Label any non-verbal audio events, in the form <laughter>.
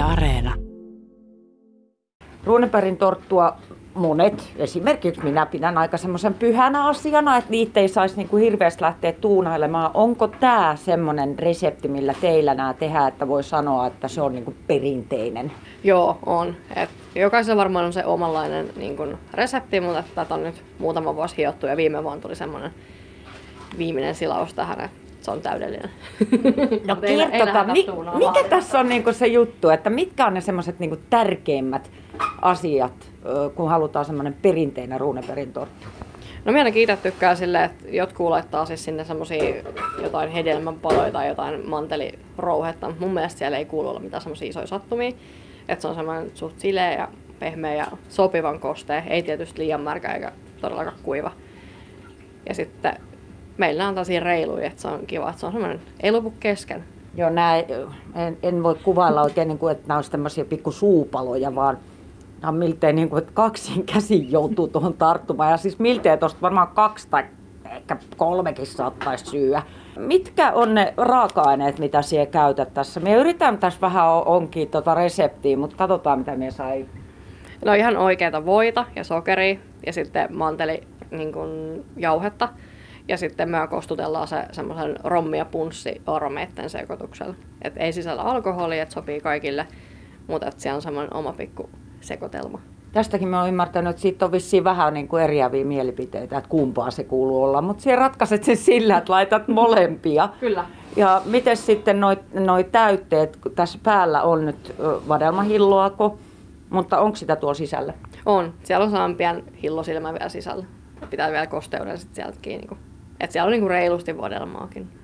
Yle Areena. Ruunepärin torttua monet, esimerkiksi minä pidän aika semmoisen pyhänä asiana, että niitä ei saisi niin kuin hirveästi lähteä tuunailemaan. Onko tämä semmoinen resepti, millä teillä nämä tehdään, että voi sanoa, että se on niin kuin perinteinen? Joo, on. Et jokaisella varmaan on se omanlainen niin kun, resepti, mutta tätä on nyt muutama vuosi hiottu ja viime vuonna tuli semmoinen viimeinen silaus tähän, että se on täydellinen. <laughs> No kertokaa, mi- mikä tässä on niinku se juttu, että mitkä on ne semmoiset niinku tärkeimmät asiat, kun halutaan semmoinen perinteinen ruuneperin torttu? No minä ainakin itse tykkään silleen, että jotkut laittaa siis sinne semmosia jotain hedelmänpaloja tai jotain mantelirouhetta, mutta mun mielestä siellä ei kuulu olla mitään semmosia isoja sattumia. Että se on semmoinen suht sileä ja pehmeä ja sopivan kostea, ei tietysti liian märkä eikä todellakaan kuiva. Ja sitten meillä on tosi reiluja, että se on kiva, että se on semmoinen, ei lopu kesken. Joo, nää, en, en voi kuvailla oikein, niin kuin, että nämä olisi tämmöisiä pikku suupaloja, vaan nämä on miltei niin kuin, että kaksin käsin joutuu tuohon tarttumaan. Ja siis miltei tuosta varmaan kaksi tai ehkä kolmekin saattaisi syödä. Mitkä on ne raaka-aineet, mitä siellä käytät tässä? Me yritän tässä vähän on- onkin tota reseptiä, mutta katsotaan mitä me sai. No ihan oikeita voita ja sokeria ja sitten manteli niin kuin jauhetta. Ja sitten me kostutellaan se semmoisen rommi- ja punssi-aromeitten sekoituksella. Et ei sisällä alkoholia, että sopii kaikille, mutta et siellä on semmoinen oma pikku sekoitelma. Tästäkin mä oon ymmärtänyt, että siitä on vissiin vähän niin kuin eriäviä mielipiteitä, että kumpaa se kuuluu olla. Mutta siellä ratkaiset sen sillä, että laitat molempia. <laughs> Kyllä. Ja miten sitten noi, noi täytteet, kun tässä päällä on nyt vadelmahilloako, mutta onko sitä tuolla sisällä? On. Siellä on pieni hillosilmä vielä sisällä. Pitää vielä kosteuden sitten sieltä kiinni. kun- Et siellä on niinku reilusti vodelmaakin.